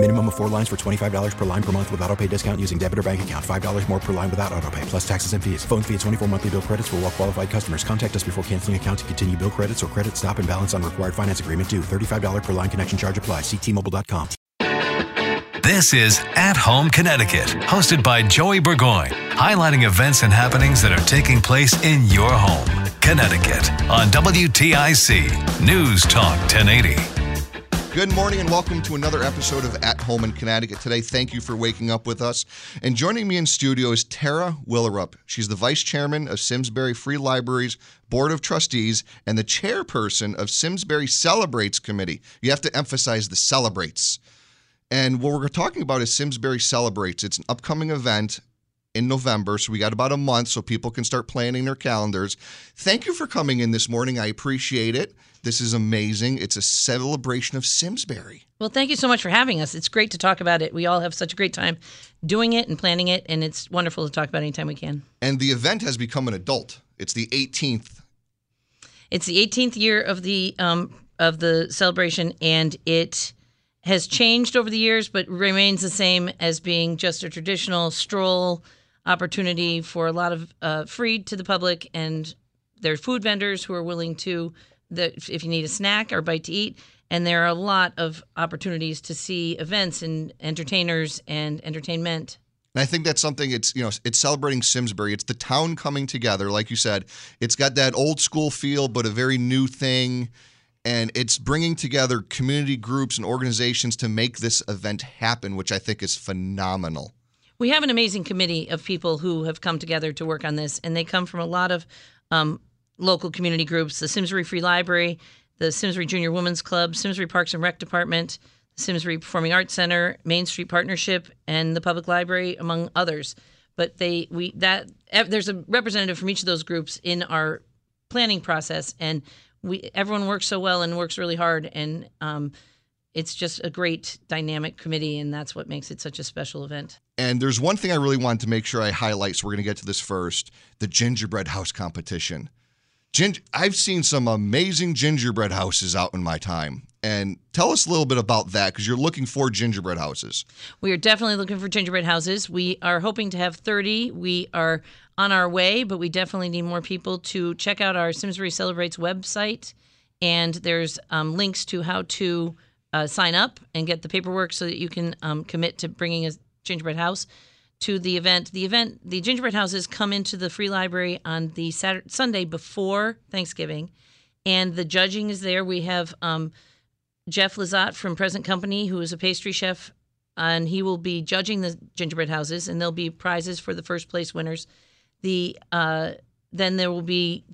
Minimum of four lines for $25 per line per month with auto pay discount using debit or bank account. $5 more per line without auto pay, plus taxes and fees. Phone fee at 24 monthly bill credits for all well qualified customers. Contact us before canceling account to continue bill credits or credit stop and balance on required finance agreement due. $35 per line connection charge apply. Ctmobile.com. This is At Home Connecticut, hosted by Joey Burgoyne, highlighting events and happenings that are taking place in your home, Connecticut, on WTIC News Talk 1080. Good morning and welcome to another episode of At Home in Connecticut. Today, thank you for waking up with us. And joining me in studio is Tara Willerup. She's the vice chairman of Simsbury Free Libraries Board of Trustees and the chairperson of Simsbury Celebrates Committee. You have to emphasize the celebrates. And what we're talking about is Simsbury Celebrates. It's an upcoming event in November, so we got about a month so people can start planning their calendars. Thank you for coming in this morning. I appreciate it. This is amazing. It's a celebration of Simsbury. Well, thank you so much for having us. It's great to talk about it. We all have such a great time doing it and planning it, and it's wonderful to talk about anytime we can. And the event has become an adult. It's the 18th. It's the 18th year of the um, of the celebration, and it has changed over the years, but remains the same as being just a traditional stroll opportunity for a lot of uh, free to the public, and there are food vendors who are willing to, the, if you need a snack or bite to eat, and there are a lot of opportunities to see events and entertainers and entertainment. And I think that's something it's you know it's celebrating Simsbury. It's the town coming together, like you said. It's got that old school feel, but a very new thing and it's bringing together community groups and organizations to make this event happen, which I think is phenomenal. We have an amazing committee of people who have come together to work on this, and they come from a lot of um, local community groups the Simsbury Free Library, the Simsbury Junior Women's Club, Simsbury Parks and Rec Department, the Simsbury Performing Arts Center, Main Street Partnership, and the Public Library, among others. But they we that there's a representative from each of those groups in our planning process, and we everyone works so well and works really hard, and um, it's just a great dynamic committee, and that's what makes it such a special event. And there's one thing I really wanted to make sure I highlight, so we're going to get to this first: the gingerbread house competition. Gin- I've seen some amazing gingerbread houses out in my time. And tell us a little bit about that because you're looking for gingerbread houses. We are definitely looking for gingerbread houses. We are hoping to have 30. We are on our way, but we definitely need more people to check out our Simsbury Celebrates website. And there's um, links to how to uh, sign up and get the paperwork so that you can um, commit to bringing a gingerbread house to the event. The event, the gingerbread houses come into the free library on the Saturday, Sunday before Thanksgiving, and the judging is there. We have um, Jeff Lazat from Present Company, who is a pastry chef, and he will be judging the gingerbread houses, and there'll be prizes for the first place winners. The uh, then there will be,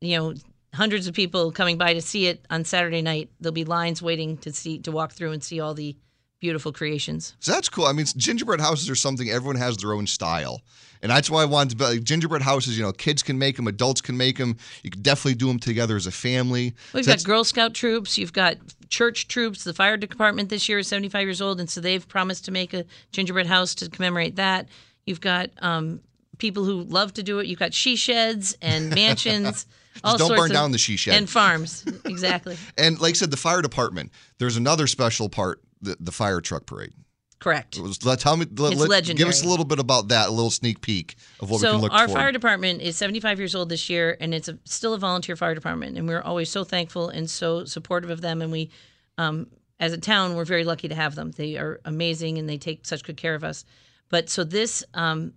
you know, hundreds of people coming by to see it on Saturday night. There'll be lines waiting to see to walk through and see all the beautiful creations. So that's cool. I mean, gingerbread houses are something everyone has their own style. And that's why I wanted to be like, gingerbread houses, you know, kids can make them, adults can make them. You can definitely do them together as a family. We've So got Girl Scout troops, you've got church troops. The fire department this year is 75 years old, and so they've promised to make a gingerbread house to commemorate that. You've got um, people who love to do it. You've got she sheds and mansions. all don't burn of- down the she shed. And farms, exactly. And like I said, the fire department, there's another special part, the, the fire truck parade. Correct. It was- tell me, let, It's let- give us a little bit about that, a little sneak peek of what we so can look for. our for. fire department is 75 years old this year, and it's a, still a volunteer fire department, and we're always so thankful and so supportive of them. And we, um, as a town, we're very lucky to have them. They are amazing, and they take such good care of us. But so this um,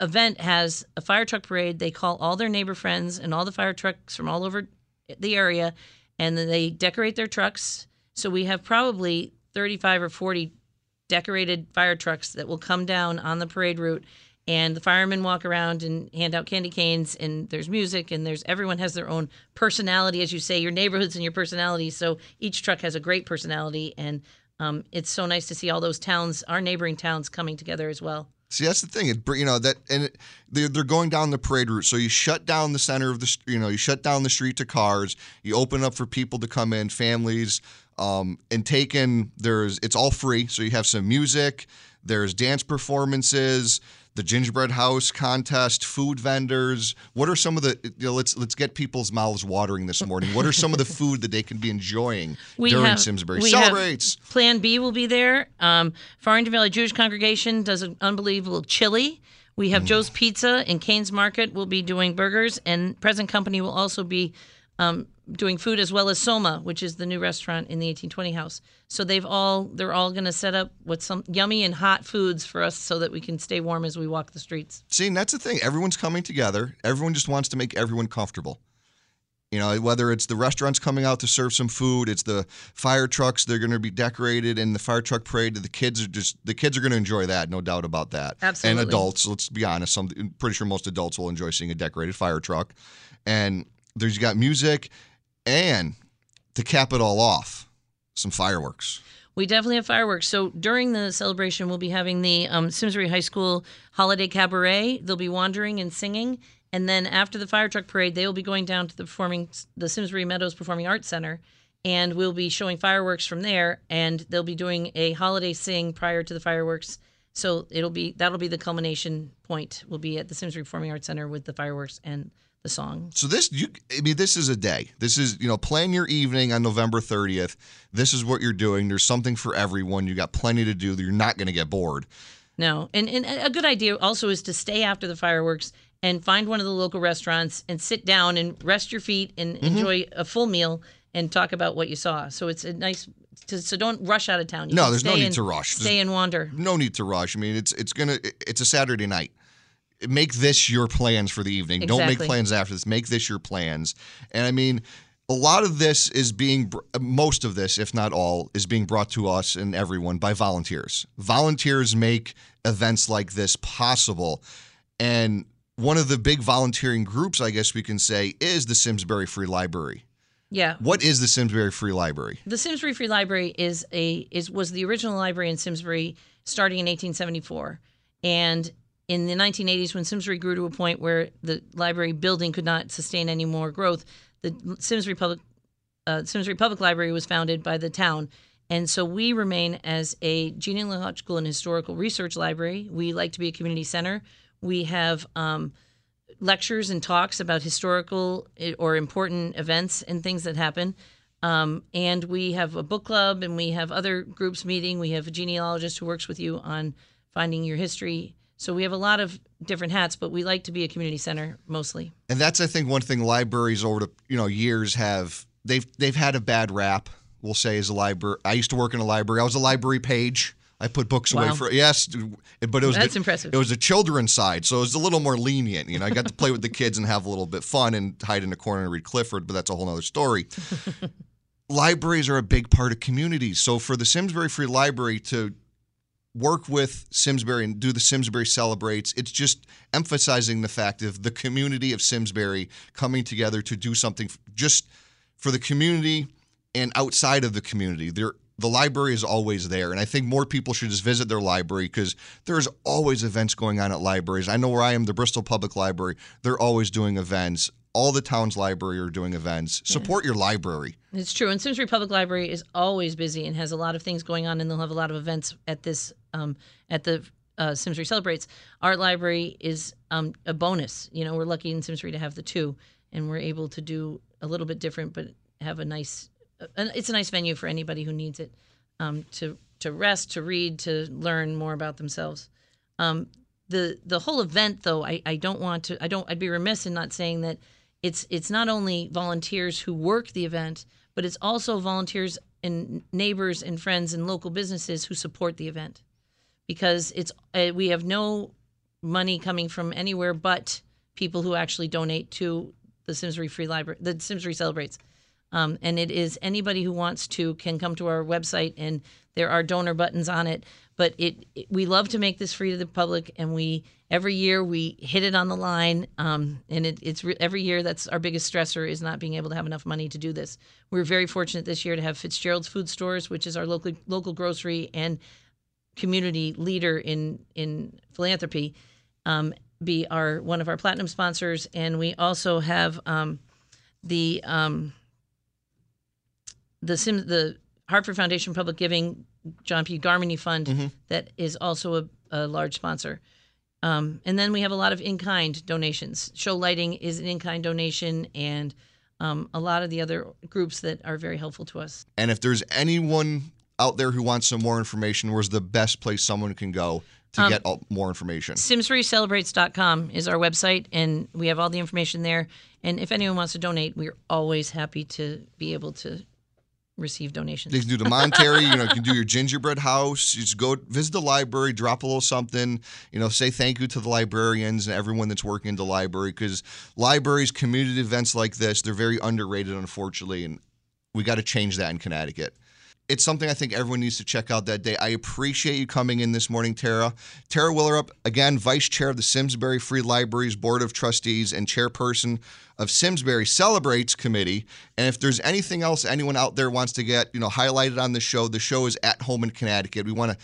event has a fire truck parade. They call all their neighbor friends and all the fire trucks from all over the area, and then they decorate their trucks. So we have probably 35 or 40 decorated fire trucks that will come down on the parade route and the firemen walk around and hand out candy canes and there's music and there's everyone has their own personality as you say your neighborhoods and your personality so each truck has a great personality and um, it's so nice to see all those towns our neighboring towns coming together as well See, that's the thing. It, you know that, and it, they're, they're going down the parade route. So you shut down the center of the, you know, you shut down the street to cars. You open up for people to come in, families. Um, and taken there's it's all free. So you have some music, there's dance performances, the gingerbread house contest, food vendors. What are some of the you know, let's let's get people's mouths watering this morning. What are some of the food that they can be enjoying during Simsbury we have- celebrates? Plan B will be there. Um, Farmington Valley Jewish Congregation does an unbelievable chili. We Mm. have Joe's Pizza and Kane's Market will be doing burgers, and Present Company will also be um, doing food as well as Soma, which is the new restaurant in the 1820 house. So they've all they're all going to set up with some yummy and hot foods for us so that we can stay warm as we walk the streets. See, and that's the thing. Everyone's coming together. Everyone just wants to make everyone comfortable. You know, whether it's the restaurants coming out to serve some food, it's the fire trucks they're going to be decorated, and the fire truck parade. The kids are just the kids are going to enjoy that, no doubt about that. Absolutely. And adults, let's be honest. Some, I'm pretty sure most adults will enjoy seeing a decorated fire truck. And there's you got music, and to cap it all off, some fireworks. We definitely have fireworks. So during the celebration, we'll be having the um, Simsbury High School Holiday Cabaret. They'll be wandering and singing, and then after the fire truck parade, they will be going down to the performing the Simsbury Meadows Performing Arts Center, and we'll be showing fireworks from there. And they'll be doing a holiday sing prior to the fireworks. So it'll be that'll be the culmination point. We'll be at the Simsbury Performing Arts Center with the fireworks and the song. So this, you, I mean, this is a day. This is, you know, plan your evening on November 30th. This is what you're doing. There's something for everyone. You got plenty to do. You're not going to get bored. No, and, and a good idea also is to stay after the fireworks and find one of the local restaurants and sit down and rest your feet and Mm-hmm. enjoy a full meal and talk about what you saw. So it's a nice. To, so don't rush out of town. You No, there's no need and- to rush. Stay and wander. No need to rush. I mean, it's it's gonna it's a Saturday night. Make this your plans for the evening. Don't make plans after this. Make this your plans. And I mean, a lot of this is being uh, most of this, if not all, is being brought to us and everyone by volunteers. Volunteers make events like this possible. And one of the big volunteering groups, I guess we can say, is the Simsbury Free Library. Yeah. What is the Simsbury Free Library? The Simsbury Free Library is a is was the original library in Simsbury starting in 1874, and in the 1980s when Simsbury grew to a point where the library building could not sustain any more growth, the Simsbury Public uh, Simsbury Public Library was founded by the town. And so we remain as a genealogical and historical research library. We like to be a community center. We have um, lectures and talks about historical eh, or important events and things that happen. Um, and we have a book club and we have other groups meeting. We have a genealogist who works with you on finding your history. So we have a lot of different hats, but we like to be a community center mostly. And that's I think one thing libraries over the you know years have they've they've had a bad rap. We'll say as a library. I used to work in a library. I was a library page. I put books away for yes, but it was That's the, impressive. It was the children's side, so it was a little more lenient. You know, I got to play with the kids and have a little bit fun and hide in a corner and read Clifford, but that's a whole other story. Libraries are a big part of communities, so for the Simsbury Free Library to work with Simsbury and do the Simsbury celebrates. It's just emphasizing the fact of the community of Simsbury coming together to do something just for the community and outside of the community. There the library is always there and I think more people should just visit their library because there's always events going on at libraries. I know where I am, the Bristol Public Library, they're always doing events. All the town's library are doing events. Support your library. It's true. And Simsbury Public Library is always busy and has a lot of things going on, and they'll have a lot of events at this um, at the uh, Simsbury Celebrates. Art Library is um, a bonus. You know, we're lucky in Simsbury to have the two, and we're able to do a little bit different, but have a nice. It's a nice venue for anybody who needs it um, to to rest, to read, to learn more about themselves. Um, the the whole event, though, I, I don't want to. I don't. I'd be remiss in not saying that it's it's not only volunteers who work the event, but it's also volunteers and neighbors and friends and local businesses who support the event, because it's uh, we have no money coming from anywhere but people who actually donate to the Simsbury Free Library, the Simsbury Celebrates. Um, and it is anybody who wants to can come to our website and there are donor buttons on it. But it, it- we love to make this free to the public, and we every year we hit it on the line. Um, and it, it's re- every year that's our biggest stressor is not being able to have enough money to do this. We're very fortunate this year to have Fitzgerald's Food Stores, which is our local local grocery and community leader in in philanthropy, um, be our one of our platinum sponsors, and we also have um, the um, the the Hartford Foundation Public Giving, John P. Garmany Fund, Mm-hmm. that is also a, a large sponsor. Um, and then we have a lot of in kind donations. Show Lighting is an in kind donation, and um, a lot of the other groups that are very helpful to us. And if there's anyone out there who wants some more information, where's the best place someone can go to Um, get all, more information? SimsburyCelebrates.com is our website, and we have all the information there. And if anyone wants to donate, we're always happy to be able to receive donations. They can do the monetary, you know, you can do your gingerbread house. You just go visit the library, drop a little something, you know, say thank you to the librarians and everyone that's working in the library because libraries, community events like this, they're very underrated, unfortunately, and we got to change that in Connecticut. It's something I think everyone needs to check out that day. I appreciate you coming in this morning, Tara. Tara Willerup, again, Vice Chair of the Simsbury Free Libraries Board of Trustees and Chairperson of Simsbury Celebrates Committee. And if there's anything else anyone out there wants to get, you know, highlighted on the show, the show is at home in Connecticut. We want to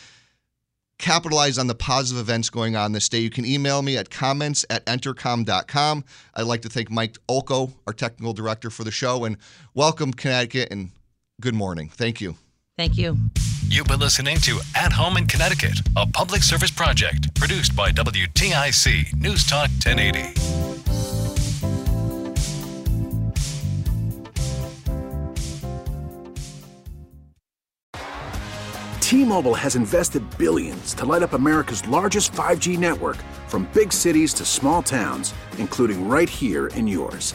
capitalize on the positive events going on this day. You can email me at comments at entercom.com. I'd like to thank Mike Olko, our technical director for the show, and welcome Connecticut and good morning. Thank you. Thank you. You've been listening to At Home in Connecticut, a public service project produced by WTIC News Talk 1080. T-Mobile has invested billions to light up America's largest 5G network from big cities to small towns, including right here in yours.